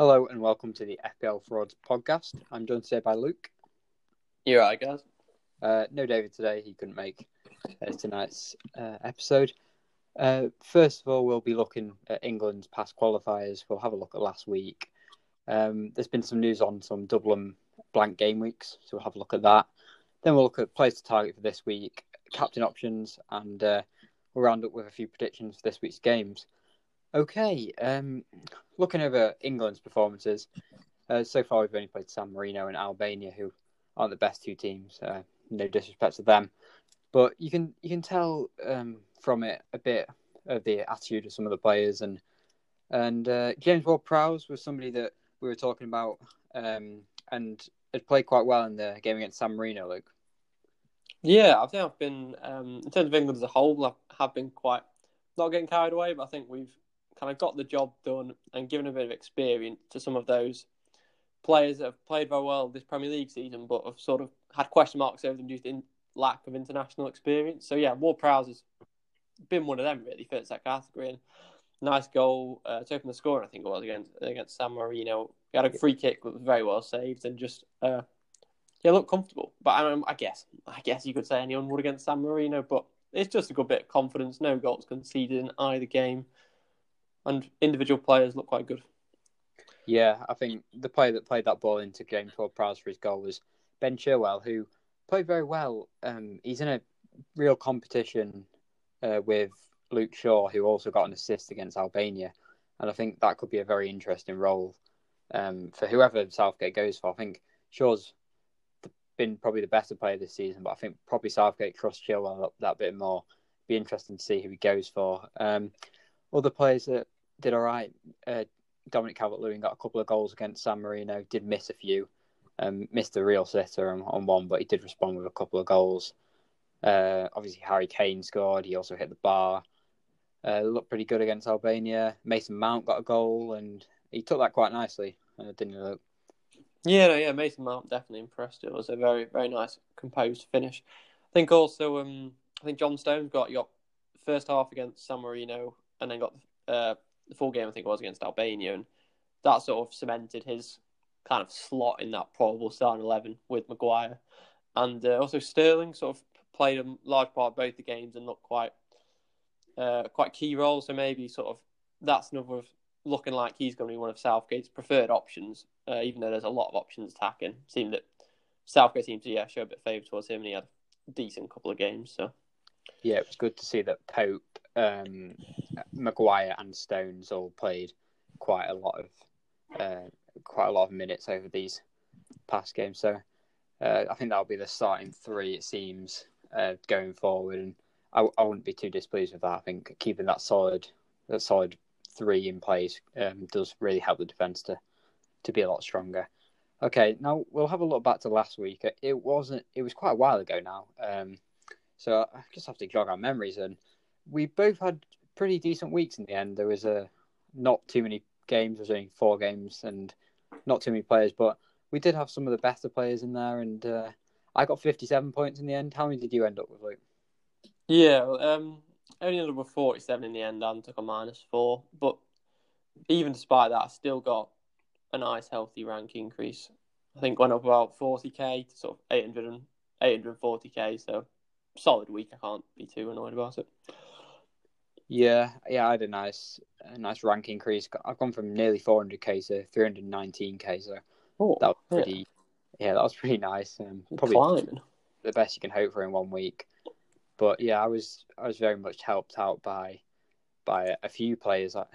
Hello and welcome to the FPL Frauds podcast. I'm joined today by Luke. You're right, guys. Uh, no David today, he couldn't make uh, tonight's uh, episode. Uh, first of all, we'll be looking at England's past qualifiers. We'll have a look at last week. Um, there's been some news on some Dublin blank game weeks, so we'll have a look at that. Then we'll look at players to target for this week, captain options, and uh, we'll round up with a few predictions for this week's games. Okay, um, looking over England's performances, uh, so far we've only played San Marino and Albania, who aren't the best two teams. Uh, no disrespect to them, but you can you can tell um, from it a bit of the attitude of some of the players, and and uh, James Ward-Prowse was somebody that we were talking about, um, and had played quite well in the game against San Marino. Luke. Yeah, I think I've been um, in terms of England as a whole, I have been quite not getting carried away, but I think we've kind of got the job done and given a bit of experience to some of those players that have played very well this Premier League season, but have sort of had question marks over them due to lack of international experience. So yeah, Ward Prowse has been one of them really fits that category. And nice goal uh, to open the score, I think it was against against San Marino. He had a free kick that was very well saved and just uh, yeah, looked comfortable. But I, guess I guess you could say anyone would against San Marino, but it's just a good bit of confidence. No goals conceded in either game and individual players look quite good. Yeah, I think the player that played that ball into James Ward-Prowse for his goal was Ben Chilwell, who played very well. Um, he's in a real competition uh, with Luke Shaw, who also got an assist against Albania, and I think that could be a very interesting role um, for whoever Southgate goes for. I think Shaw's been probably the better player this season, but I think probably Southgate trusts Chilwell up that bit more. Be interesting to see who he goes for. Um, other players that did all right. Uh, Dominic Calvert-Lewin got a couple of goals against San Marino. Did miss a few. Um, missed a real sitter on, on, one, but he did respond with a couple of goals. Uh, obviously, Harry Kane scored. He also hit the bar. Uh, looked pretty good against Albania. Mason Mount got a goal, and he took that quite nicely, uh, didn't he, Luke? Yeah, no, yeah. Mason Mount definitely impressed. It was a very, very nice, composed finish. I think also, um, I think John Stones got your first half against San Marino and then got uh, the full game. I think it was against Albania, and that sort of cemented his kind of slot in that probable starting eleven with Maguire, and uh, also Sterling sort of played a large part of both the games and looked quite uh, quite key role. So maybe sort of that's another of looking like he's going to be one of Southgate's preferred options, uh, even though there's a lot of options attacking. Seemed that Southgate seemed to yeah show a bit of favour towards him, and he had a decent couple of games. So yeah, it was good to see that Pope, um, Maguire, and Stones all played quite a lot of uh, quite a lot of minutes over these past games. So uh, I think that'll be the starting three. It seems uh, going forward, and I, I wouldn't be too displeased with that. I think keeping that solid, that solid three in place um, does really help the defense to to be a lot stronger. Okay, now we'll have a look back to last week. It wasn't. It was quite a while ago now. Um, so I just have to jog our memories, and we both had pretty decent weeks in the end. There was a not too many games. There was only four games, and not too many players, but we did have some of the better players in there. And uh, I got fifty-seven points in the end. How many did you end up with, Luke? Yeah, um, only ended up with forty-seven in the end, and took a minus four. But even despite that, I still got a nice, healthy rank increase. I think went up about forty k to sort of 800 840k. So solid week. I can't be too annoyed about it. Yeah, yeah, I had a nice, a nice rank increase. I've gone from nearly 400k to 319k, so oh, that was pretty. Yeah. yeah, that was pretty nice. Um, probably Climbing. the best you can hope for in one week. But yeah, I was I was very much helped out by by a few players. I,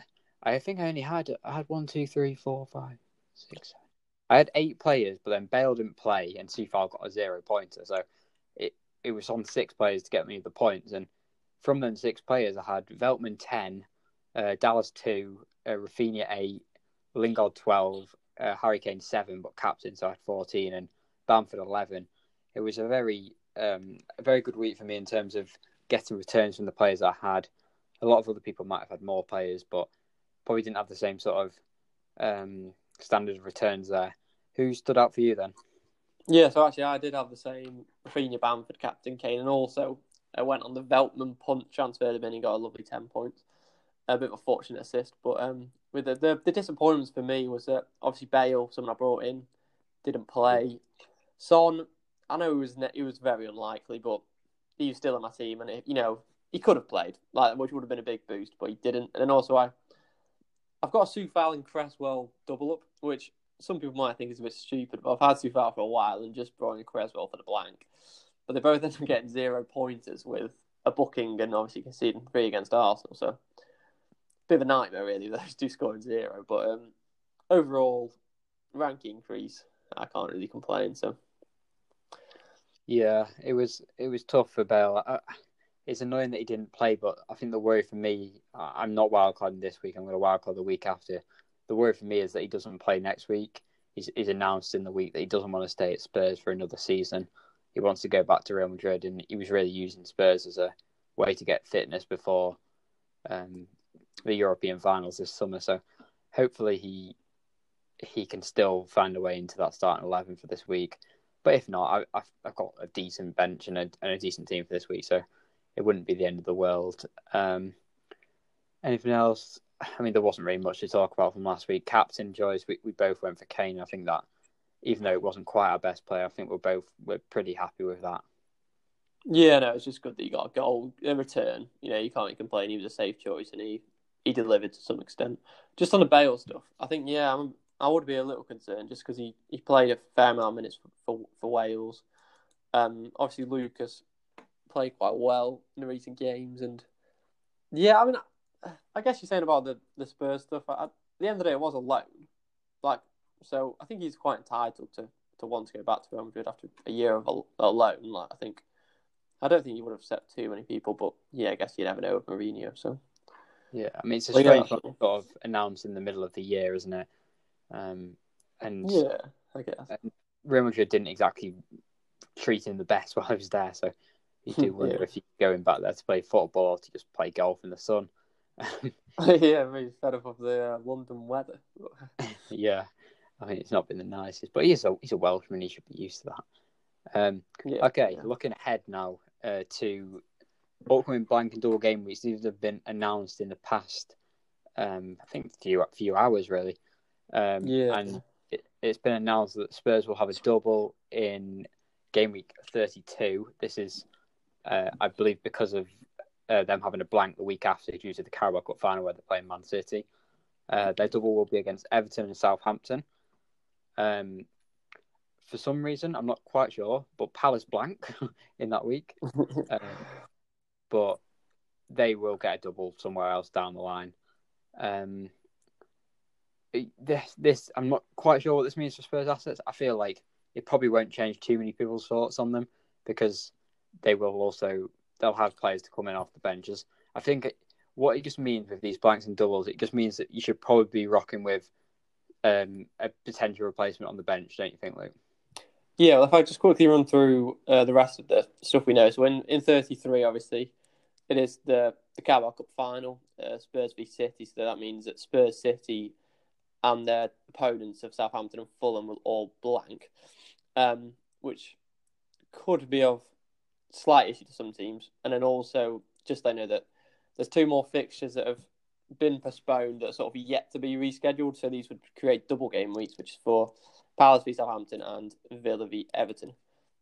I think I only had I had one, two, three, four, five, six. Seven. I had eight players, but then Bale didn't play, and Coufal got a zero pointer. So it, it was on six players to get me the points, and from them six players, I had Veltman ten, uh, Dallas two, uh, Raphinha eight, Lingard twelve, uh, Harry Kane seven, but captain, so I had fourteen, and Bamford eleven. It was a very um, a very good week for me in terms of getting returns from the players I had. A lot of other people might have had more players, but probably didn't have the same sort of um, standard of returns there. Who stood out for you then? Yeah, so actually, I did have the same Raphinha Bamford, Captain Kane, and also I went on the Veltman punt, transferred him in, and got a lovely 10 points. a bit of a fortunate assist. But um, with the, the, the disappointments for me was that obviously Bale, someone I brought in, didn't play. Son, I know it was he was very unlikely, but he was still on my team, and it, you know he could have played, like which would have been a big boost, but he didn't. And then also I, I've got a Coufal and Cresswell double up, which some people might think is a bit stupid, but I've had Coufal for a while and just brought in Cresswell for the blank. But they both end up getting zero pointers with a booking and obviously conceding three against Arsenal. So bit of a nightmare really. Those two scoring zero, but um, overall rank increase, I can't really complain. So yeah, it was it was tough for Bale. I, it's annoying that he didn't play, but I think the worry for me, I'm not wildcarding this week. I'm going to wildcard the week after. The worry for me is that he doesn't play next week. He's, he's announced in the week that he doesn't want to stay at Spurs for another season. He wants to go back to Real Madrid, and he was really using Spurs as a way to get fitness before um, the European finals this summer. So hopefully he he can still find a way into that starting eleven for this week. But if not, I, have got a decent bench and a, and a decent team for this week, so it wouldn't be the end of the world. Um, anything else? I mean, there wasn't really much to talk about from last week. Captain Joyce, we, we both went for Kane. I think that even though it wasn't quite our best player, I think we're both we're pretty happy with that. Yeah, no, it's just good that you got a goal in return. You know, you can't complain. He was a safe choice, and he he delivered to some extent. Just on the Bale stuff, I think yeah, I'm, i would be a little concerned just because he, he played a fair amount of minutes for for, Wales. Um, obviously Lucas played quite well in the recent games, and yeah, I mean, I guess you're saying about the the Spurs stuff. At the end of the day, it was a loan, like so. I think he's quite entitled to to want to go back to Real Madrid after a year of a, a loan. Like I think, I don't think he would have upset too many people, but yeah, I guess you never know with Mourinho. So yeah, I mean it's a strange yeah. sort of announced in the middle of the year, isn't it? Um, and yeah, I guess Real Madrid didn't exactly treat him the best while he was there, so you do wonder yeah. if he's going back there to play football or to just play golf in the sun. yeah, maybe fed up of the uh, London weather. yeah, I mean it's not been the nicest, but he's a he's a Welshman. He should be used to that. Um, yeah, okay, yeah. looking ahead now uh, to upcoming blank and double game weeks. These have been announced in the past. Um, I think few few hours really. Um, yeah, and it, has been announced that Spurs will have a double in game week 32. This is uh, I believe because of uh, them having a blank the week after due to the Carabao Cup final where they're playing Man City. Uh, their double will be against Everton and Southampton. Um, for some reason, I'm not quite sure, but Palace blank in that week. um, but they will get a double somewhere else down the line. Um, this, this, I'm not quite sure what this means for Spurs assets. I feel like it probably won't change too many people's thoughts on them because they will also they'll have players to come in off the benches. I think what it just means with these blanks and doubles, it just means that you should probably be rocking with um, a potential replacement on the bench, don't you think, Luke? Yeah, well, if I just quickly run through uh, the rest of the stuff we know. So in, in 33, obviously, it is the, the Carabao Cup final, uh, Spurs v City. So that means that Spurs City and their opponents of Southampton and Fulham will all blank, um, which could be of slight issue to some teams. And then also, just I know that there's two more fixtures that have been postponed that sort of yet to be rescheduled. So these would create double game weeks, which is for Palace v Southampton and Villa v Everton.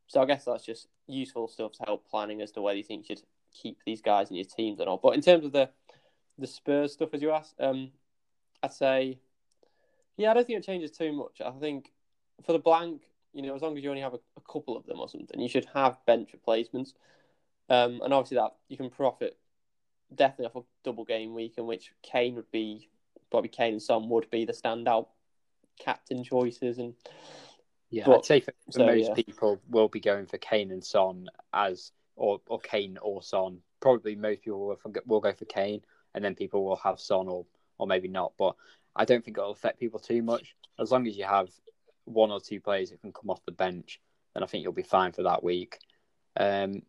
So I guess that's just useful stuff to help planning as to whether you think you should keep these guys in your teams or not. But in terms of the the Spurs stuff, as you asked, um, I'd say, yeah, I don't think it changes too much. I think for the blank, you know, as long as you only have a, a couple of them or something, you should have bench replacements. Um, and obviously that you can profit definitely off a double game week in which Kane would be probably Kane and Son would be the standout captain choices and yeah, but, I'd say for, for so, most yeah. people will be going for Kane and Son as or or Kane or Son. Probably most people will, will go for Kane, and then people will have Son or or maybe not. But I don't think it'll affect people too much as long as you have one or two players that can come off the bench, then I think you'll be fine for that week. Um,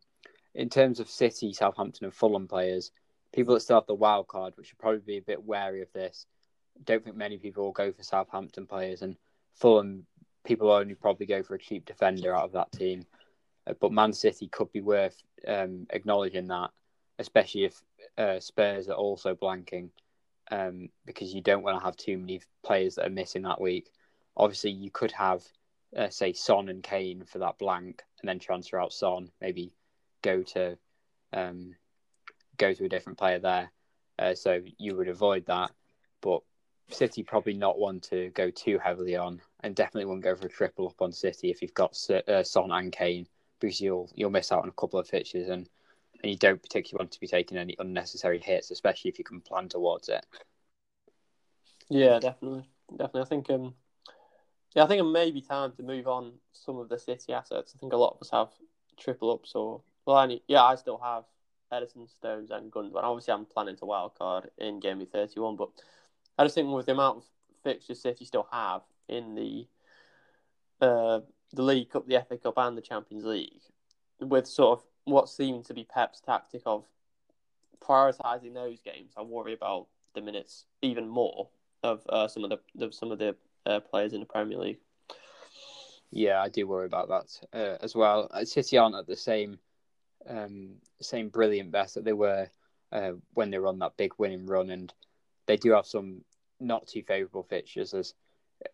in terms of City, Southampton, and Fulham players, people that still have the wild card, which should probably be a bit wary of this. Don't think many people will go for Southampton players, and Fulham people only probably go for a cheap defender out of that team. Uh, but Man City could be worth um, acknowledging that, especially if uh, Spurs are also blanking. um, because you don't want to have too many players that are missing that week. Obviously, you could have, uh, say, Son and Kane for that blank, and then transfer out Son, maybe go to um, go to a different player there. Uh, so you would avoid that. But City probably not one to go too heavily on, and definitely won't go for a triple up on City if you've got uh, Son and Kane, because you'll you'll miss out on a couple of fixtures, and and you don't particularly want to be taking any unnecessary hits, especially if you can plan towards it. Yeah, definitely, definitely. I think um, yeah, I think it may be time to move on some of the City assets. I think a lot of us have triple ups or well, I yeah, I still have Ederson, Stones, and Gundogan. Obviously, I'm planning to wildcard in game week 31, but I just think with the amount of fixtures City still have in the uh, the League Cup, the FA Cup, and the Champions League, with sort of what seemed to be Pep's tactic of prioritising those games, I worry about the minutes even more of uh, some of the, some of the uh, players in the Premier League. Yeah, I do worry about that uh, as well. City aren't at the same um, same brilliant best that they were uh, when they were on that big winning run, and they do have some not too favourable fixtures. As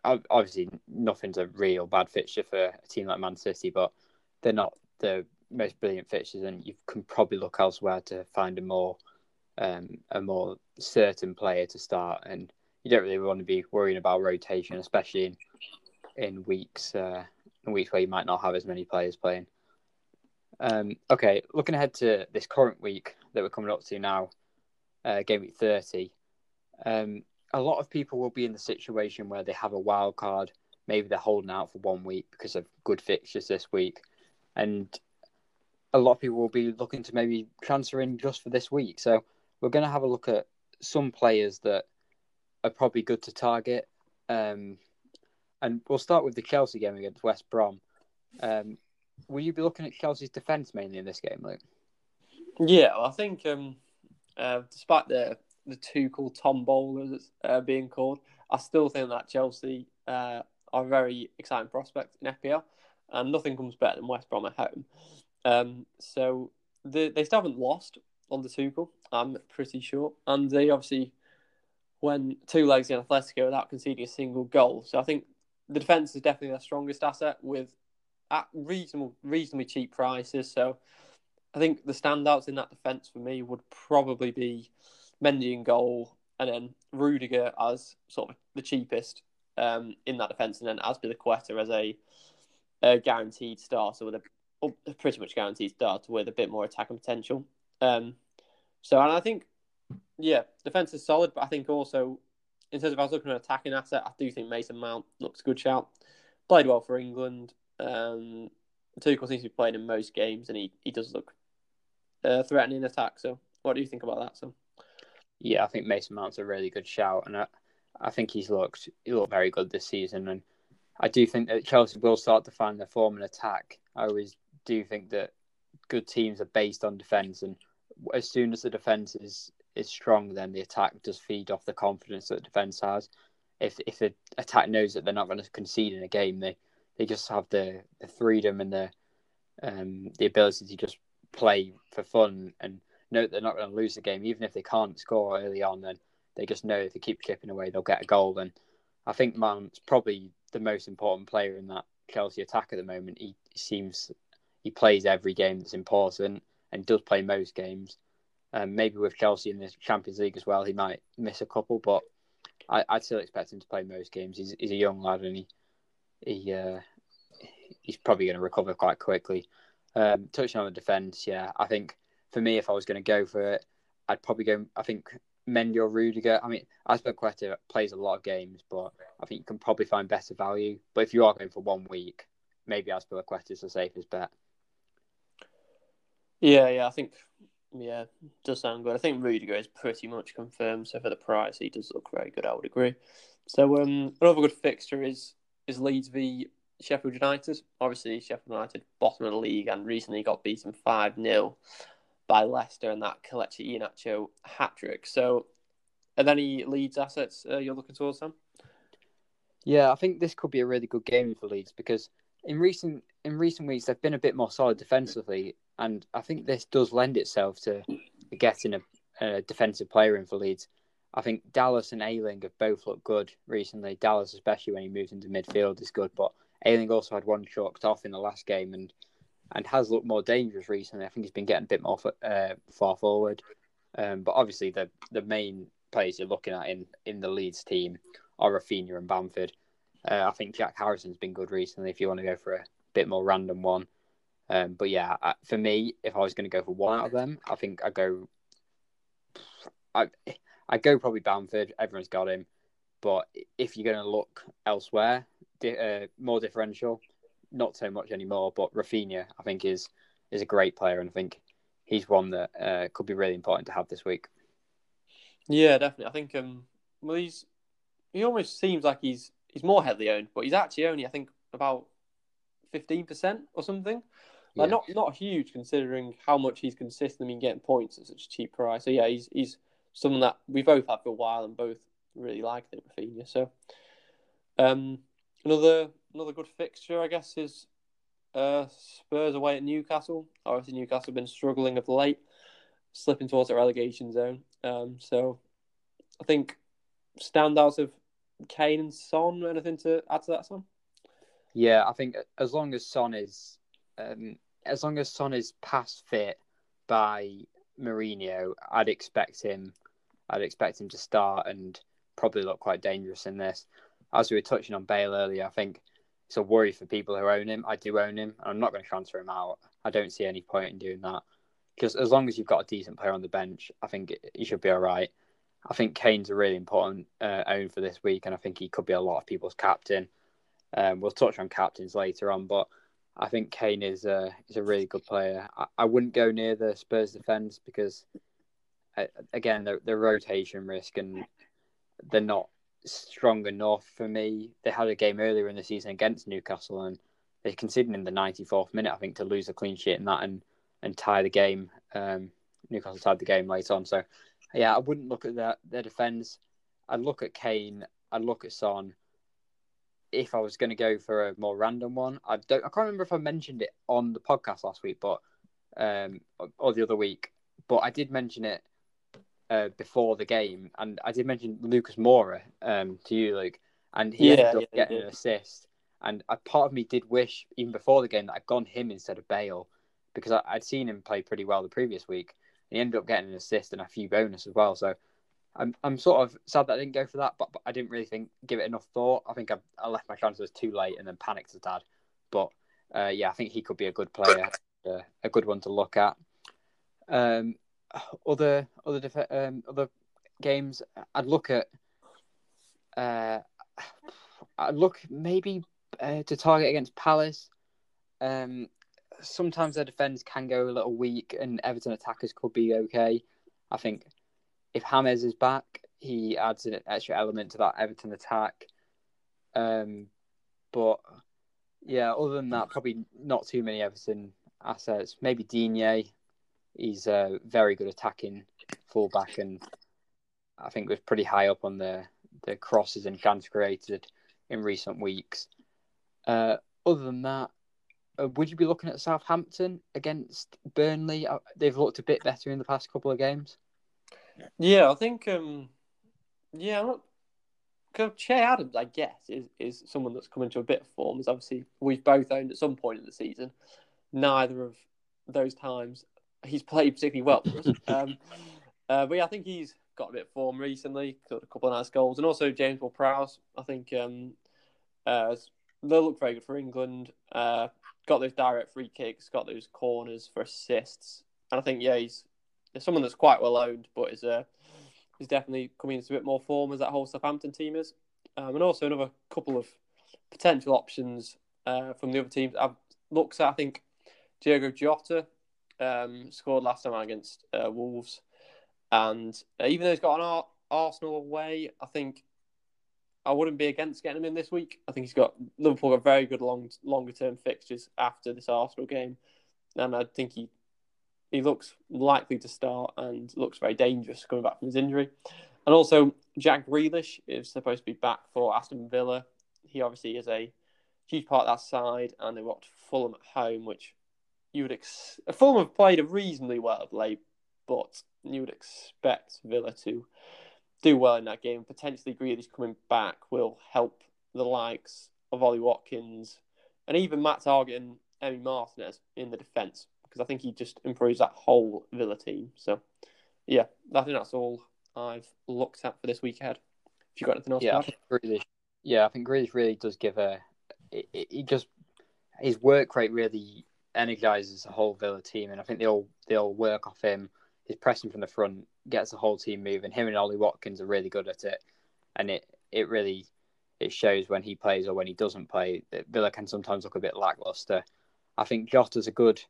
obviously nothing's a real bad fixture for a team like Man City, but they're not the most brilliant fixtures, and you can probably look elsewhere to find a more um, a more certain player to start. And you don't really want to be worrying about rotation, especially in in weeks uh, in weeks where you might not have as many players playing. Um, okay, looking ahead to this current week that we're coming up to now, uh, game week 30, um, a lot of people will be in the situation where they have a wild card. Maybe they're holding out for one week because of good fixtures this week. And a lot of people will be looking to maybe transfer in just for this week. So we're going to have a look at some players that are probably good to target. Um, and we'll start with the Chelsea game against West Brom. Um, will you be looking at Chelsea's defence mainly in this game, Luke? Yeah, well, I think um, uh, despite the the two called Tom bowlers uh, being called, I still think that Chelsea uh, are a very exciting prospect in FPL, and nothing comes better than West Brom at home. Um, so the, they still haven't lost on the Tuchel, I'm pretty sure, and they obviously went two legs in Atletico without conceding a single goal. So I think the defence is definitely their strongest asset with at reasonable, reasonably cheap prices. So I think the standouts in that defence for me would probably be Mendy in goal, and then Rudiger as sort of the cheapest um, in that defence, and then Azpilicueta as a, a guaranteed starter with a, a pretty much guaranteed starter with a bit more attacking potential. Um, so, and I think, yeah, defence is solid, but I think also in terms of I was looking at attacking asset, I do think Mason Mount looks a good shout. Played well for England. Um, Tuchel seems to be playing in most games, and he, he does look uh, threatening in attack. So, what do you think about that? So, yeah, I think Mason Mount's a really good shout, and I, I think he's looked he looked very good this season, and I do think that Chelsea will start to find their form and attack. I always do think that good teams are based on defence, and as soon as the defence is is strong, then the attack does feed off the confidence that the defence has. If if the attack knows that they're not going to concede in a game, they they just have the, the freedom and the um, the ability to just play for fun and know they're not going to lose the game, even if they can't score early on. Then they just know if they keep chipping away, they'll get a goal. And I think Mount's probably the most important player in that Chelsea attack at the moment. He seems he plays every game that's important and does play most games. Um, maybe with Chelsea in the Champions League as well, he might miss a couple, but I, would still expect him to play most games. He's, he's a young lad and he he uh, he's probably going to recover quite quickly. Um, touching on the defence, yeah, I think for me, if I was going to go for it, I'd probably go. I think Mendy or Rudiger. I mean, Azpilicueta plays a lot of games, but I think you can probably find better value. But if you are going for one week, maybe Azpilicueta is the safest bet. Yeah, yeah, I think yeah, does sound good. I think Rudiger is pretty much confirmed. So for the price, he does look very good. I would agree. So um, another good fixture is is Leeds v Sheffield United. Obviously, Sheffield United bottom of the league and recently got beaten five 0 by Leicester and that Kelechi Iheanacho hat trick. So, are there any Leeds assets uh, you're looking towards, Sam? Yeah, I think this could be a really good game for Leeds because in recent in recent weeks they've been a bit more solid defensively, and I think this does lend itself to getting a, a defensive player in for Leeds. I think Dallas and Ayling have both looked good recently. Dallas, especially when he moves into midfield, is good. But Ayling also had one chalked off in the last game and and has looked more dangerous recently. I think he's been getting a bit more uh, far forward. Um, but obviously, the the main players you're looking at in, in the Leeds team are Raphinha and Bamford. Uh, I think Jack Harrison's been good recently. If you want to go for a bit more random one, um, but yeah, for me, if I was going to go for one out of them, I think I go. I I go probably Bamford. Everyone's got him, but if you're going to look elsewhere, di- uh, more differential, not so much anymore. But Raphinha, I think is is a great player, and I think he's one that uh, could be really important to have this week. Yeah, definitely. I think um, well, he's he almost seems like he's he's more heavily owned, but he's actually only I think about fifteen percent or something. Like yeah. not not huge considering how much he's consistently been getting points at such a cheap price. So yeah, he's he's someone that we both had for a while and both really liked it, Raphinha. So um, another another good fixture, I guess, is uh, Spurs away at Newcastle. Obviously, Newcastle have been struggling of late, slipping towards the relegation zone. Um, so I think standouts of Kane and Son. Anything to add to that, Sam? Yeah, I think as long as Son is, um, as long as Son is past fit by Mourinho, I'd expect him. I'd expect him to start and probably look quite dangerous in this. As we were touching on Bale earlier, I think it's a worry for people who own him. I do own him. And I'm not going to transfer him out. I don't see any point in doing that because as long as you've got a decent player on the bench, I think you should be all right. I think Kane's a really important uh, own for this week, and I think he could be a lot of people's captain. Um, we'll touch on captains later on, but I think Kane is a is a really good player. I, I wouldn't go near the Spurs defense because, uh, again, the, the rotation risk and they're not strong enough for me. They had a game earlier in the season against Newcastle, and they conceded in the 94th minute, I think, to lose a clean sheet in that and and tie the game. Um, Newcastle tied the game late on, so yeah, I wouldn't look at their their defense. I'd look at Kane. I'd look at Son. If I was going to go for a more random one, I don't. I can't remember if I mentioned it on the podcast last week, but um, or the other week, but I did mention it uh, before the game, and I did mention Lucas Moura um, to you, Luke, and he yeah, ended up yeah, getting an assist. And a part of me did wish, even before the game, that I'd gone him instead of Bale, because I, would seen him play pretty well the previous week he ended up getting an assist and a few bonus as well. So I'm I'm sort of sad that I didn't go for that, but, but I didn't really think give it enough thought. I think I, I left my transfers too late and then panicked as dad. But uh, yeah, I think he could be a good player, uh, a good one to look at. Um, other other def- um, other games, I'd look at. Uh, I'd look maybe uh, to target against Palace. Um, sometimes their defence can go a little weak, and Everton attackers could be okay. I think if James is back, he adds an extra element to that Everton attack. Um, but yeah, other than that, probably not too many Everton assets. Maybe Digne. He's a very good attacking fullback, and I think was pretty high up on the the crosses and chance created in recent weeks. Uh, other than that, uh, would you be looking at Southampton against Burnley? Uh, they've looked a bit better in the past couple of games. Yeah, I think. Um, yeah, I'm Che Adams, I guess, is, is someone that's come into a bit of form. As obviously we've both owned at some point in the season. Neither of those times he's played particularly well for us. um, uh, but yeah, I think he's got a bit of form recently. Got a couple of nice goals, and also James Ward-Prowse. I think um, uh, they look very good for England. Uh, got those direct free kicks, got those corners for assists, and I think yeah, he's, he's someone that's quite well owned, but is uh, is definitely coming into a bit more form as that whole Southampton team is, um, and also another couple of potential options uh, from the other teams. I've looked at I think Diogo Jota um, scored last time against uh, Wolves, and uh, even though he's got an Arsenal away, I think I wouldn't be against getting him in this week. I think he's got Liverpool got very good long longer term fixtures after this Arsenal game, and I think he he looks likely to start and looks very dangerous coming back from his injury. And also Jack Grealish is supposed to be back for Aston Villa. He obviously is a huge part of that side, and they watched Fulham at home, which you would ex- Fulham have played a reasonably well of late, but you would expect Villa to do well in that game. Potentially, Grealish coming back will help the likes of Ollie Watkins and even Matt Targett and Emi Martinez in the defence because I think he just improves that whole Villa team. So, yeah, I think that's all I've looked at for this week ahead. If you got anything else? Yeah, I think Grealish, yeah, I think Grealish really does give a. He just his work rate really energizes the whole Villa team, and I think they all they all work off him. His pressing from the front gets the whole team moving. Him and Ollie Watkins are really good at it, and it it really it shows when he plays or when he doesn't play. That Villa can sometimes look a bit lackluster. I think Jota's a good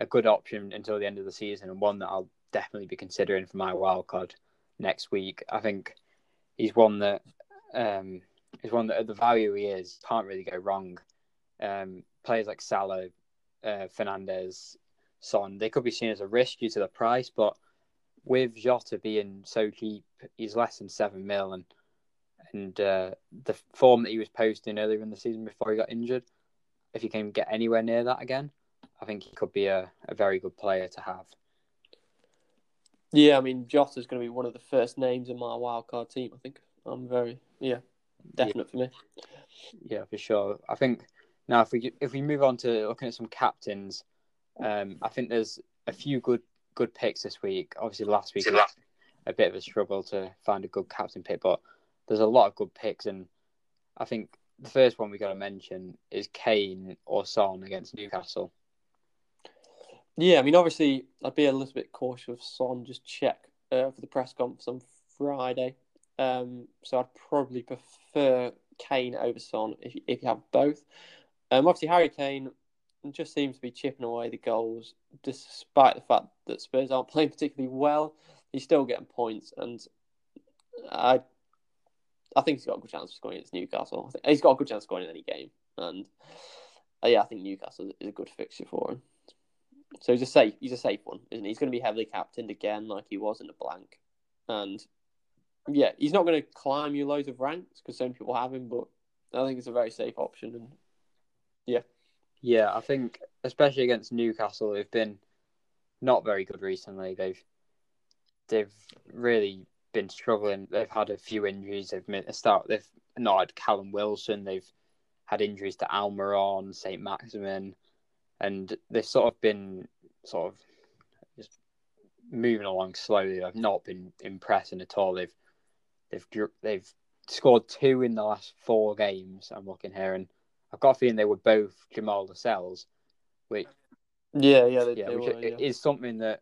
a good option until the end of the season, and one that I'll definitely be considering for my wild card next week. I think he's one that um, is one that at the value he is can't really go wrong. Um, players like Salah, uh, Fernandes, Son, they could be seen as a risk due to the price, but with Jota being so cheap, he's less than seven mil, and and uh, the form that he was posting earlier in the season before he got injured, if he can get anywhere near that again, I think he could be a, a very good player to have. Yeah, I mean Jota's going to be one of the first names in my wildcard team. I think I'm very yeah, definite yeah. for me. Yeah, for sure. I think now if we if we move on to looking at some captains, um, I think there's a few good good picks this week. Obviously, last week was a bit of a struggle to find a good captain pick, but there's a lot of good picks, and I think the first one we got to mention is Kane or Son against Newcastle. Yeah, I mean, obviously, I'd be a little bit cautious of Son. Just check uh, for the press conference on Friday. Um, so I'd probably prefer Kane over Son if if you have both. Um, obviously, Harry Kane just seems to be chipping away the goals, despite the fact that Spurs aren't playing particularly well. He's still getting points, and I, I think he's got a good chance of scoring against Newcastle. He's got a good chance of scoring in any game, and uh, yeah, I think Newcastle is a good fixture for him. So he's a safe. He's a safe one, isn't he? He's going to be heavily captained again, like he was in the blank, and yeah, he's not going to climb you loads of ranks because some people have him, but I think it's a very safe option, and yeah, yeah, I think especially against Newcastle, they've been not very good recently. They've they've really been struggling. They've had a few injuries. They've missed. They've not had Callum Wilson. They've had injuries to Almiron, Saint Maximin and they've sort of been sort of just moving along slowly. They've not been impressing at all. They've they've they've scored two in the last four games. I'm looking here, and I've got a feeling they were both Jamal Lascelles, which yeah, yeah, they, yeah, they which were, yeah. is something that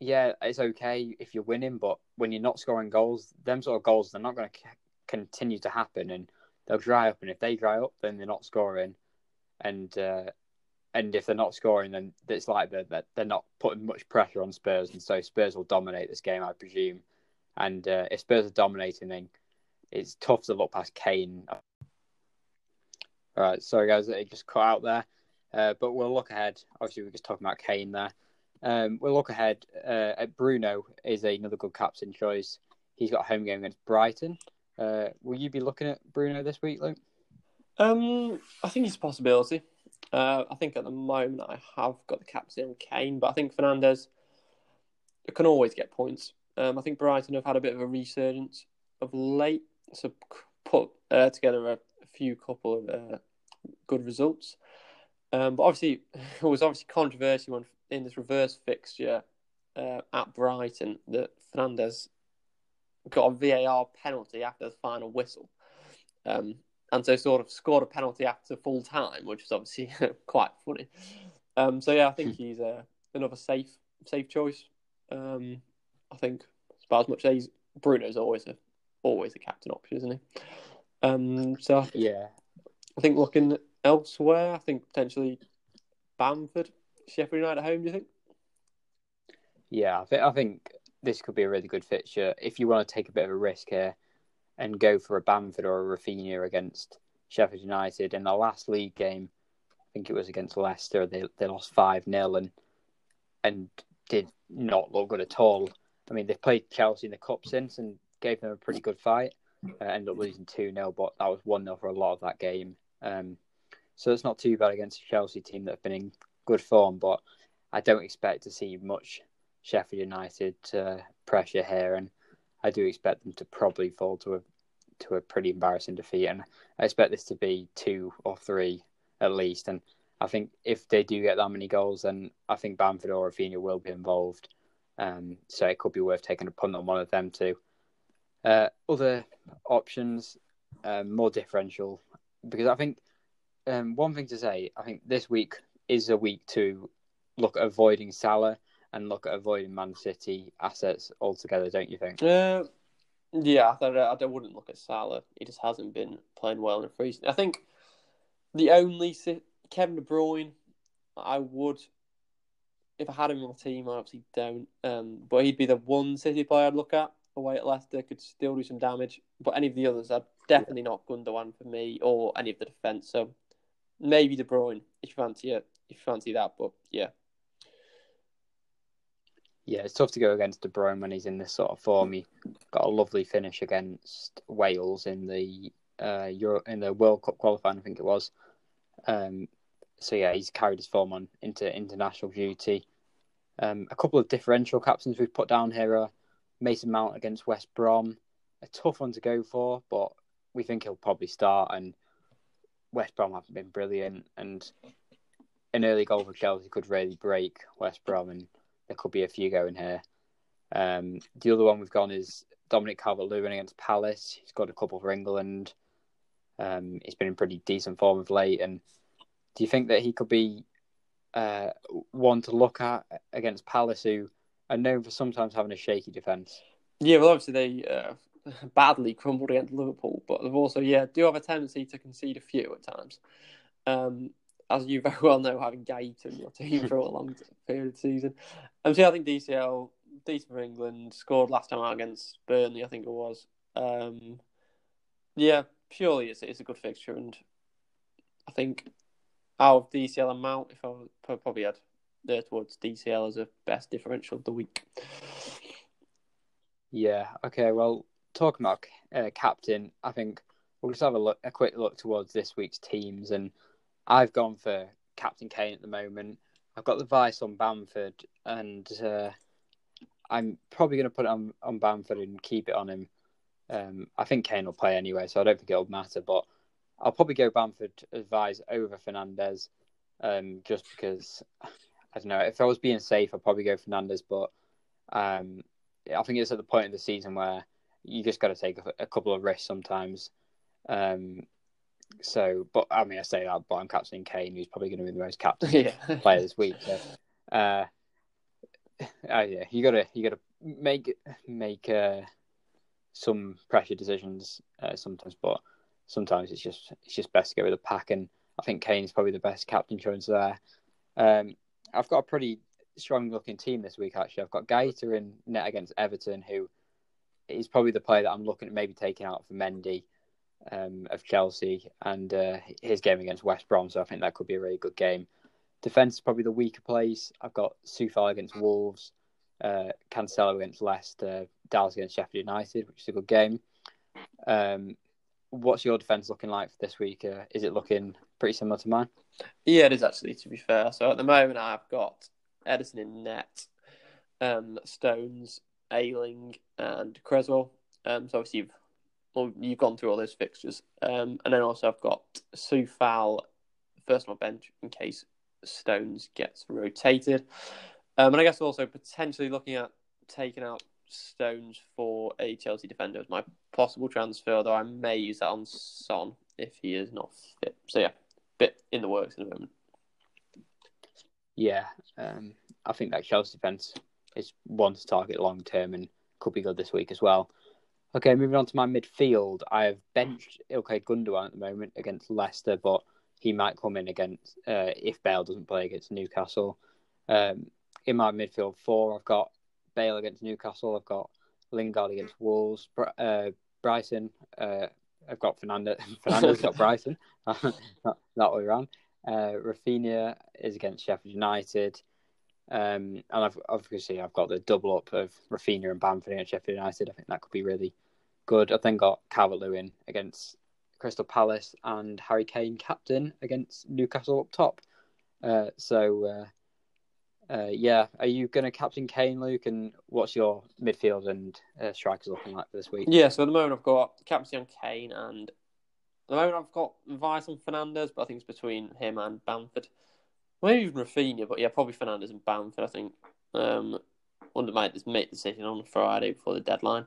yeah, it's okay if you're winning, but when you're not scoring goals, them sort of goals they're not going to c- continue to happen, and they'll dry up. And if they dry up, then they're not scoring, and uh, and if they're not scoring, then it's like they're, they're not putting much pressure on Spurs, and so Spurs will dominate this game, I presume. And uh, if Spurs are dominating, then it's tough to look past Kane. All right, sorry guys, it just cut out there, uh, but we'll look ahead. Obviously, we're just talking about Kane there. Um, we'll look ahead uh, at Bruno is another good captain choice. He's got a home game against Brighton. Uh, will you be looking at Bruno this week, Luke? Um, I think it's a possibility. Uh, I think at the moment I have got the captain on Kane, but I think Fernandes can always get points. Um, I think Brighton have had a bit of a resurgence of late, so put uh, together a, a, few couple of uh, good results. Um, but obviously, it was obviously controversial when in this reverse fixture uh, at Brighton that Fernandes got a VAR penalty after the final whistle. Um, and so sort of scored a penalty after full time, which is obviously quite funny. Um, so yeah, I think hmm. he's uh, another safe safe choice. Um, I think about as much as Bruno's always a always a captain option, isn't he? Um, so yeah, I think looking elsewhere, I think potentially Bamford, Sheffield United at home. Do you think? Yeah, I think I think this could be a really good fixture if you want to take a bit of a risk here and go for a Bamford or a Raphinha against Sheffield United. In the last league game, I think it was against Leicester, they they lost five 0 and and did not look good at all. I mean, they've played Chelsea in the cup since and gave them a pretty good fight. Uh, ended up losing two 0 but that was one 0 for a lot of that game. Um, so it's not too bad against a Chelsea team that have been in good form, but I don't expect to see much Sheffield United uh, pressure here. And I do expect them to probably fall to a to a pretty embarrassing defeat, and I expect this to be two or three at least. And I think if they do get that many goals, then I think Bamford or Raphinha will be involved. Um, so it could be worth taking a punt on one of them too. Uh, other options, um, more differential, because I think um, one thing to say, I think this week is a week to look at avoiding Salah and look at avoiding Man City assets altogether, don't you think? Uh, yeah, I, I, wouldn't look at Salah. He just hasn't been playing well in recent. I think the only Kevin De Bruyne, I would, if I had him on my team, I obviously don't. Um, but he'd be the one City player I'd look at away at Leicester. Could still do some damage, but any of the others, are definitely not Gundogan for me or any of the defence. So maybe De Bruyne if you fancy it, if you fancy that. But yeah, yeah, it's tough to go against De Bruyne when he's in this sort of form. He got a lovely finish against Wales in the uh, Euro in the World Cup qualifying, I think it was. Um, so yeah, he's carried his form on into international duty. Um, a couple of differential captains we've put down here are Mason Mount against West Brom. A tough one to go for, but we think he'll probably start. And West Brom haven't been brilliant, and an early goal for Chelsea could really break West Brom, and there could be a few going here. Um, the other one we've gone is Dominic Calvert-Lewin against Palace. He's got a couple for England. Um, he's been in pretty decent form of late, and do you think that he could be uh, one to look at against Palace, who are known for sometimes having a shaky defence? Yeah, well, obviously they uh, badly crumbled against Liverpool, but they've also, yeah, do have a tendency to concede a few at times. Um, as you very well know, having Guaita in your team for a long period of the season. And um, so I think DCL, decent for England, scored last time out against Burnley, I think it was. Um, yeah, purely it's, it's a good fixture, and I think out of DCL and Mount, if I probably had there towards DCL as a best differential of the week. Yeah. Okay. Well, talking about uh, captain, I think we'll just have a look, a quick look towards this week's teams, and I've gone for Captain Kane at the moment. I've got the vice on Bamford, and uh, I'm probably going to put it on, on Bamford and keep it on him. Um, I think Kane will play anyway, so I don't think it'll matter. But I'll probably go Bamford advise over Fernandes, um, just because I don't know. If I was being safe, I'd probably go Fernandes. But um, I think it's at the point of the season where you just got to take a, a, couple of risks sometimes. Um, so, but I mean, I say that, but I'm captaining Kane, who's probably going to be the most captain yeah. player this week. So, uh, uh, yeah, you gotta you gotta make make uh, some pressure decisions uh, sometimes, but sometimes it's just it's just best to go with the pack. And I think Kane is probably the best captain choice there. Um, I've got a pretty strong looking team this week. Actually, I've got Guaita in net against Everton, who is probably the player that I'm looking at maybe taking out for Mendy um, of Chelsea and uh, his game against West Brom. So I think that could be a really good game. Defense is probably the weaker place. I've got Coufal against Wolves, uh, Cancelo against Leicester, Dallas against Sheffield United, which is a good game. Um, what's your defense looking like for this week? Uh, is it looking pretty similar to mine? Yeah, it is actually. To be fair, so at the moment I've got Ederson in net, um, Stones, Ayling, and Cresswell. Um, so obviously you've well, you've gone through all those fixtures. Um, and then also I've got Coufal first on my bench in case Stones gets rotated. Um, and I guess also potentially looking at taking out Stones for a Chelsea defender as my possible transfer, though I may use that on Son if he is not fit. So yeah, bit in the works at the moment. Yeah, um, I think that Chelsea defence is one to target long term and could be good this week as well. Okay, moving on to my midfield. I have benched Ilkay Gundogan at the moment against Leicester, but he might come in against uh, if Bale doesn't play against Newcastle. Um, in my midfield four, I've got Bale against Newcastle. I've got Lingard against Wolves. Uh, Bryson. Uh, I've got Fernandes. Fernandes got Brighton. not that way around. Uh, Raphinha is against Sheffield United. Um, and I've obviously I've got the double up of Raphinha and Bamford against Sheffield United. I think that could be really good. I've then got Calvert Lewin against Crystal Palace and Harry Kane captain against Newcastle up top. Uh, so uh, yeah, are you going to captain Kane, Luke? And what's your midfield and uh, strikers looking like for this week? Yeah, so at the moment I've got captain Kane, and at the moment I've got Vice and Fernandes, but I think it's between him and Bamford. Maybe even Raphinha, but yeah, probably Fernandes and Bamford. I think. Um, under my make decision on Friday before the deadline.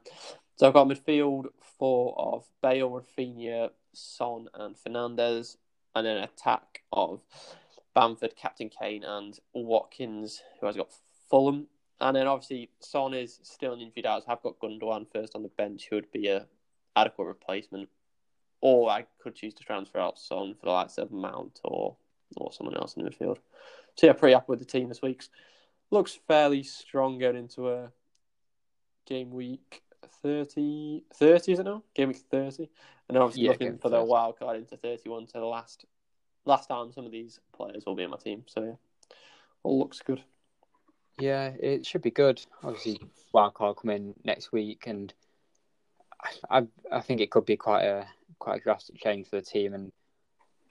So I've got midfield four of Bale, Raphinha, Son, and Fernandes, and then attack of Bamford, Captain Kane, and Watkins, who has got Fulham. And then obviously Son is still an injured out. So I've got Gundogan first on the bench, who would be a adequate replacement. Or I could choose to transfer out Son for the likes of Mount or or someone else in the midfield. So yeah, pretty happy with the team this week. Looks fairly strong going into a game week 30, 30 is it now? Game week 30. And obviously yeah, looking for 30. the wild card into 31 to the last last time some of these players will be in my team. So yeah, all looks good. Yeah, it should be good. Obviously, wild card come in next week, and I I think it could be quite a quite a drastic change for the team. And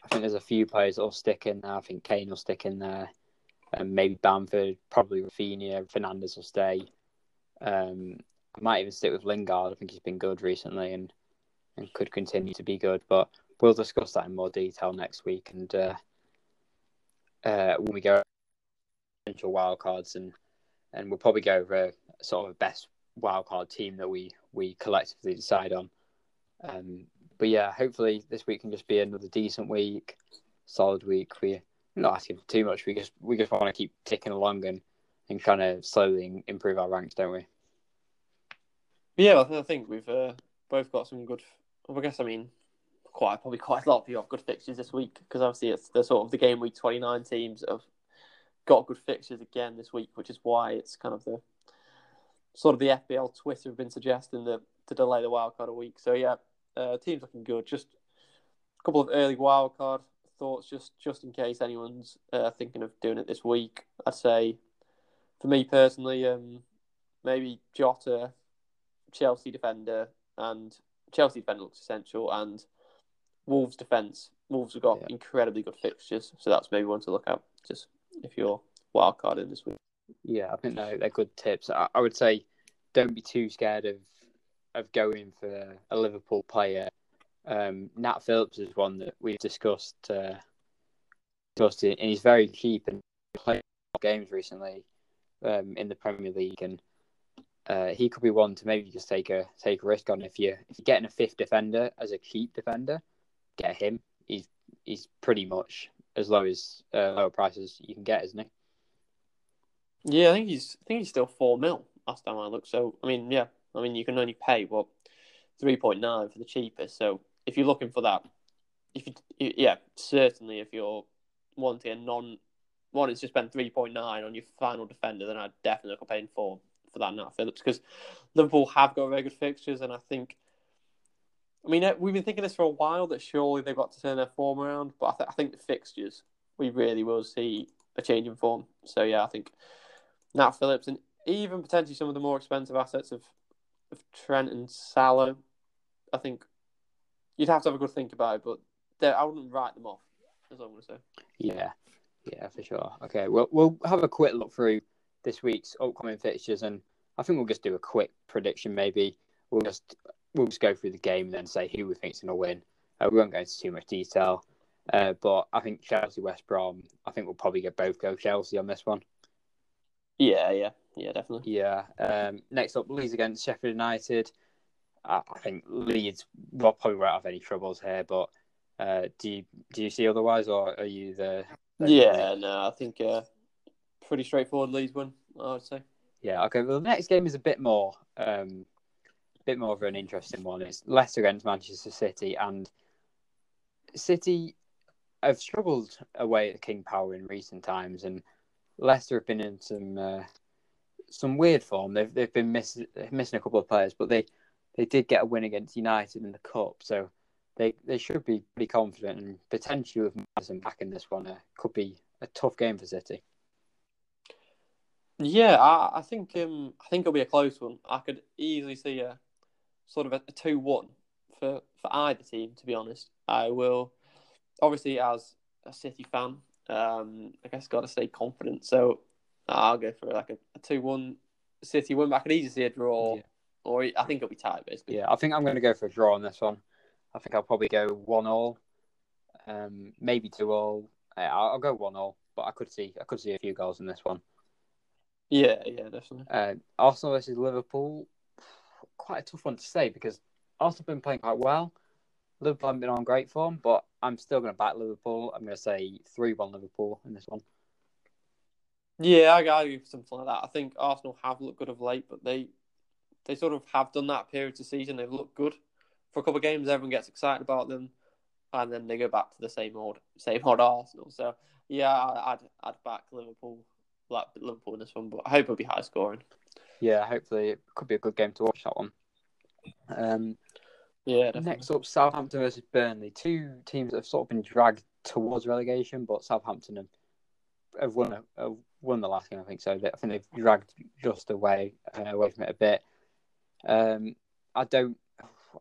I think there's a few players that will stick in there. I think Kane will stick in there, and maybe Bamford, probably Raphinha, Fernandes will stay. Um, I might even stick with Lingard. I think he's been good recently, and and could continue to be good. But we'll discuss that in more detail next week, and uh, uh, when we go potential wildcards, and and we'll probably go over sort of a best wildcard team that we we collectively decide on. Um, but yeah, hopefully this week can just be another decent week, solid week. We're not asking for too much. We just we just want to keep ticking along and and kind of slowly improve our ranks, don't we? Yeah, I think we've uh, both got some good. I guess I mean quite probably quite a lot of you have good fixtures this week because obviously it's the sort of the game week twenty nine teams have got good fixtures again this week, which is why it's kind of the sort of the FPL Twitter have been suggesting that to delay the wildcard a week. So yeah, uh, teams looking good. Just a couple of early wildcard thoughts, just just in case anyone's uh, thinking of doing it this week. I'd say for me personally, um, maybe Jota, Chelsea defender, and Chelsea defender looks essential, and Wolves defence. Wolves have got yeah. incredibly good fixtures, so that's maybe one to look at. Just if you're wild carding this week. Yeah, I think they're, they're good tips. I, I, would say don't be too scared of of going for a Liverpool player. Um, Nat Phillips is one that we've discussed, uh, discussed and he's very cheap and played games recently um, in the Premier League, and uh, he could be one to maybe just take a take a risk on. If you if you're getting a fifth defender as a cheap defender, get him. He's he's pretty much as low as uh, lower prices you can get, isn't he? Yeah, I think he's I think he's still four mil last time I looked. So I mean, yeah, I mean you can only pay what three point nine for the cheapest. So if you're looking for that, if you yeah, certainly if you're wanting a non wanting to spend three point nine on your final defender, then I'd definitely look at paying four for that Nat Phillips because Liverpool have got very good fixtures, and I think I mean, uh, we've been thinking this for a while that surely they've got to turn their form around, but I, th- I think the fixtures we really will see a change in form. So yeah, I think Nat Phillips and even potentially some of the more expensive assets of of Trent and Salah, I think you'd have to have a good think about it, but I wouldn't write them off. All I'm going to say. Yeah, yeah, for sure. Okay, well, we'll have a quick look through this week's upcoming fixtures, and I think we'll just do a quick prediction. Maybe we'll just we'll just go through the game and then say who we think is going to win. Uh, we won't go into too much detail, uh, but I think Chelsea West Brom. I think we'll probably get both go Chelsea on this one. Yeah, yeah, yeah, definitely. Yeah. Um, next up, Leeds against Sheffield United. I, I think Leeds will probably won't have any troubles here, but uh, do you do you see otherwise, or are you the? the yeah, no, I think uh, pretty straightforward Leeds win. I would say. Yeah. Okay. Well, the next game is a bit more um, bit more of an interesting one. It's Leicester against Manchester City, and City have struggled away at King Power in recent times, and Leicester have been in some uh, some weird form. They've they've been miss, missing a couple of players, but they they did get a win against United in the cup, so they they should be pretty confident and potentially with Maddison back in this one, uh, could be a tough game for City. Yeah, I, I think um, I think it'll be a close one. I could easily see a sort of a, a two-one for for either team. To be honest, I will obviously as a City fan, um, I guess got to stay confident. So I'll go for like a, a two-one City win. I could easily see a draw, yeah. or I think it'll be tight basically. Yeah, I think I'm going to go for a draw on this one. I think I'll probably go one all, um, maybe two all. I'll, I'll go one all, but I could see I could see a few goals in this one. Yeah, yeah, definitely. Uh, Arsenal versus Liverpool, quite a tough one to say because Arsenal have been playing quite well. Liverpool haven't been on great form, but I'm still going to back Liverpool. I'm going to say 3 1 Liverpool in this one. Yeah, I got something like that. I think Arsenal have looked good of late, but they they sort of have done that period of season. They've looked good for a couple of games. Everyone gets excited about them, and then they go back to the same old same old Arsenal. So yeah, I'd I'd back Liverpool, like Liverpool in this one, but I hope it'll be high scoring. Yeah, hopefully it could be a good game to watch that one. Um, yeah. Definitely. Next up, Southampton versus Burnley. Two teams that have sort of been dragged towards relegation, but Southampton have, have won a, have won the last game. I think so. I think they've dragged just away uh, away from it a bit. Um, I don't,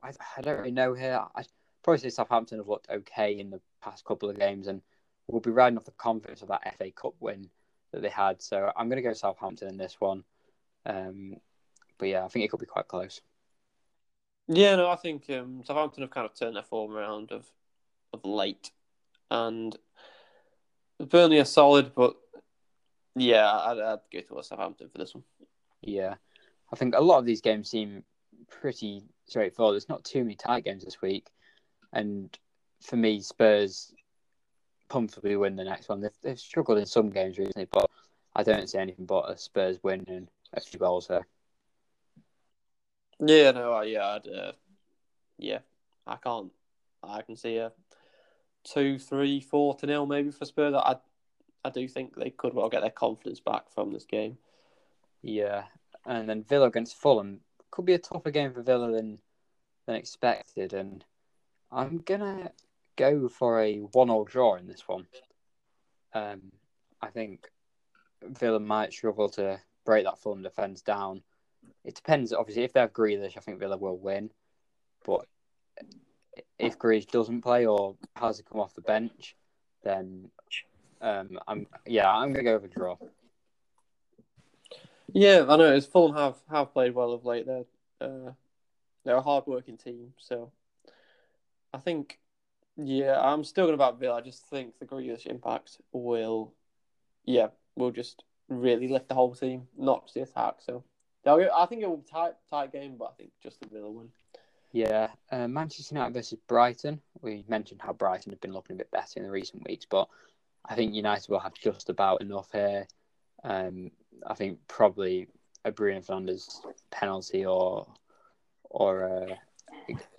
I, I don't really know here. I probably say Southampton have looked okay in the past couple of games, and we'll be riding off the confidence of that FA Cup win that they had. So I'm going to go Southampton in this one. Um, but yeah, I think it could be quite close. Yeah, no, I think um, Southampton have kind of turned their form around of of late, and Burnley are solid, but yeah, I'd, I'd go towards Southampton for this one. Yeah, I think a lot of these games seem pretty straightforward. There's not too many tight games this week, and for me, Spurs comfortably win the next one. They've, they've struggled in some games recently, but I don't see anything but a Spurs win and a few goals there. Yeah, no, yeah, I'd, uh, yeah, I can't. I can see a two, three, four to nil maybe for Spurs. That I, I do think they could well get their confidence back from this game. Yeah, and then Villa against Fulham could be a tougher game for Villa than than expected, and I'm gonna go for a one-all draw in this one. Um, I think Villa might struggle to break that Fulham defence down it depends. Obviously, if they have Grealish, I think Villa will win. But if Grealish doesn't play or has to come off the bench, then um, I'm yeah, I'm gonna go with a draw. Yeah, I know. As Fulham have have played well of late. They're uh, they're a hard working team, so I think yeah, I'm still gonna back Villa. I just think the Grealish impact will yeah will just really lift the whole team, not just the attack. So I think it will be tight, tight game, but I think just the Villa win. Yeah, uh, Manchester United versus Brighton. We mentioned how Brighton have been looking a bit better in the recent weeks, but I think United will have just about enough here. Um, I think probably a Bruno Fernandes penalty or or uh,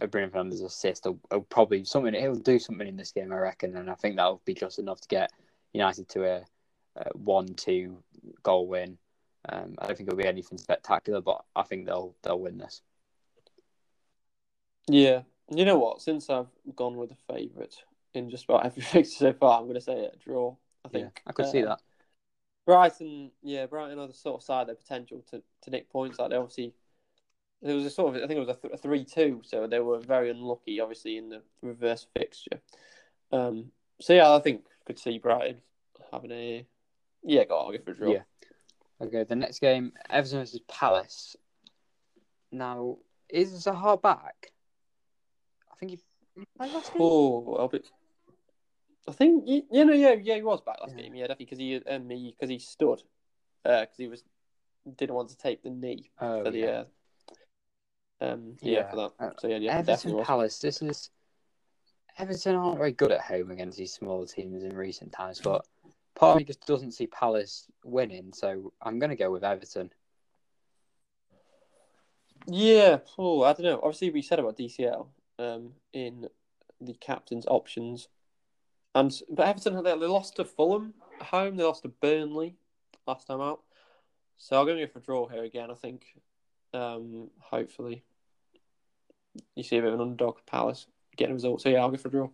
a Bruno Fernandes assist or, or, probably something. He'll do something in this game, I reckon, and I think that'll be just enough to get United to a, a one-two goal win. Um, I don't think it'll be anything spectacular, but I think they'll they'll win this. Yeah, you know what? Since I've gone with a favourite in just about every fixture so far, I'm going to say a draw. I think yeah, I could uh, see that. Brighton, yeah, Brighton are the sort of side their potential to, to nick points. Like they obviously, there was a sort of I think it was a, th- a three-two, so they were very unlucky, obviously in the reverse fixture. Um, so yeah, I think could see Brighton having a yeah, go on, I'll go for a draw. Yeah, Okay, the next game, Everton versus Palace. Now, is Zaha back? I think he. Oh, I'll be... I think you, you know, yeah, yeah, he was back last yeah. game. Yeah, definitely because he and me because he stood because uh, he was didn't want to take the knee oh, for the. Yeah. Uh, um, yeah, yeah, for that. Uh, so yeah, yeah Everton Palace. This is Everton aren't very good at home against these smaller teams in recent times, but part of me just doesn't see Palace winning, so I'm going to go with Everton. Yeah, oh, I don't know. Obviously, we said about DCL um, in the captain's options, and but Everton they, lost to Fulham at home. They lost to Burnley last time out, so I'm going to go for a draw here again. I think, um, hopefully, you see a bit of an underdog Palace getting a result. So yeah, I'll go for a draw.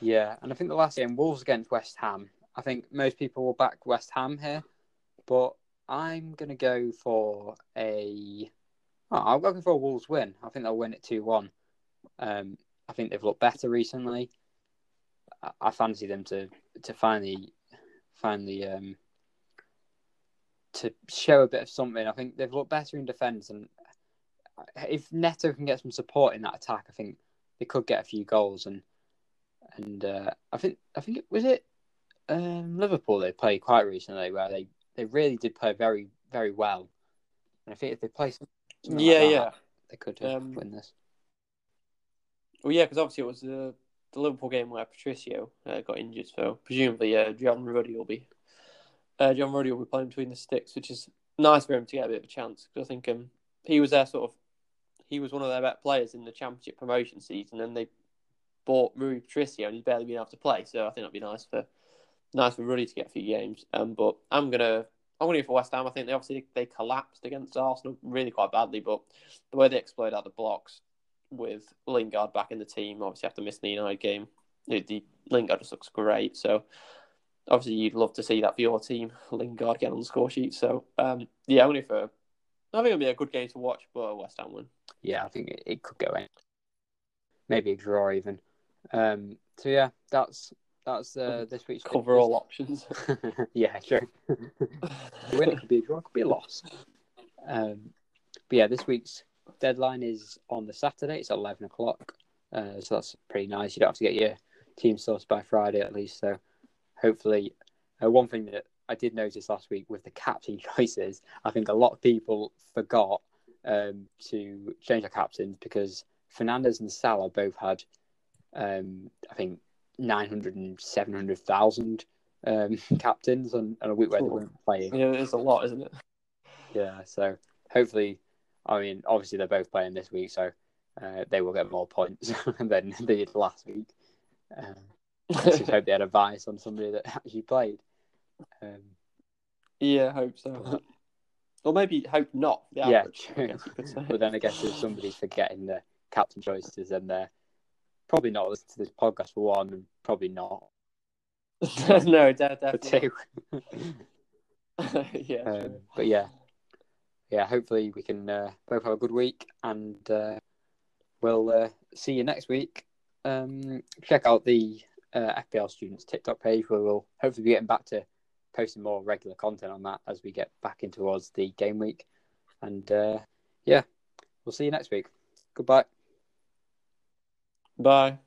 Yeah, and I think the last game Wolves against West Ham. I think most people will back West Ham here, but I'm going to go for a. Oh, I'll go for a Wolves win. I think they'll win it 2 1. Um, I think they've looked better recently. I, I fancy them to, to finally finally um, to show a bit of something. I think they've looked better in defence, and if Neto can get some support in that attack, I think they could get a few goals. And and uh, I think I think it was it um, Liverpool they played quite recently where they, they really did play very very well. And I think if they play yeah like that, yeah they could um, win this. Well, yeah, because obviously it was the the Liverpool game where Patricio uh, got injured, so presumably uh, John Ruddy will be uh, John Ruddy will be playing between the sticks, which is nice for him to get a bit of a chance because I think um, he was there sort of he was one of their best players in the Championship promotion season, and they bought Rui Patricio, and he's barely been able to play. So I think that'd be nice for nice for Ruddy to get a few games. Um, but I'm gonna I'm gonna go for West Ham. I think they obviously they collapsed against Arsenal really quite badly, but the way they exploited out the blocks with Lingard back in the team, obviously after missing the United game, the Lingard just looks great. So obviously you'd love to see that for your team, Lingard get on the score sheet. So um, yeah, I'm going for. I think it'll be a good game to watch, but West Ham win. Yeah, I think it, it could go in. Maybe a draw even. Um, so yeah, that's that's uh, this week's cover all options. yeah, sure. win it could be a draw, it could be a loss. Um, but yeah, this week's deadline is on the Saturday. It's eleven o'clock, uh, so that's pretty nice. You don't have to get your team sorted by Friday at least. So hopefully, uh, one thing that I did notice last week with the captain choices, I think a lot of people forgot um, to change their captains because Fernandes and Salah both had, um, I think, 900 and 700,000 um, captains on, on, a week where they weren't playing. Yeah, it's a lot, isn't it? Yeah, so hopefully, I mean, obviously they're both playing this week, so uh, they will get more points than they did last week. Um, I just hope they had advice on somebody that actually played. Um, yeah, hope so. or maybe hope not. yeah, true. but then I guess if somebody's forgetting the captain choices, then they're probably not listening to this podcast for one, and probably not. no, definitely. For two. yeah. Um, but yeah, yeah. Hopefully we can uh, both have a good week, and uh, we'll uh, see you next week. Um, check out the uh, FPL students TikTok page where we'll hopefully be getting back to posting more regular content on that as we get back in towards the game week. And uh, yeah, we'll see you next week. Goodbye. Bye.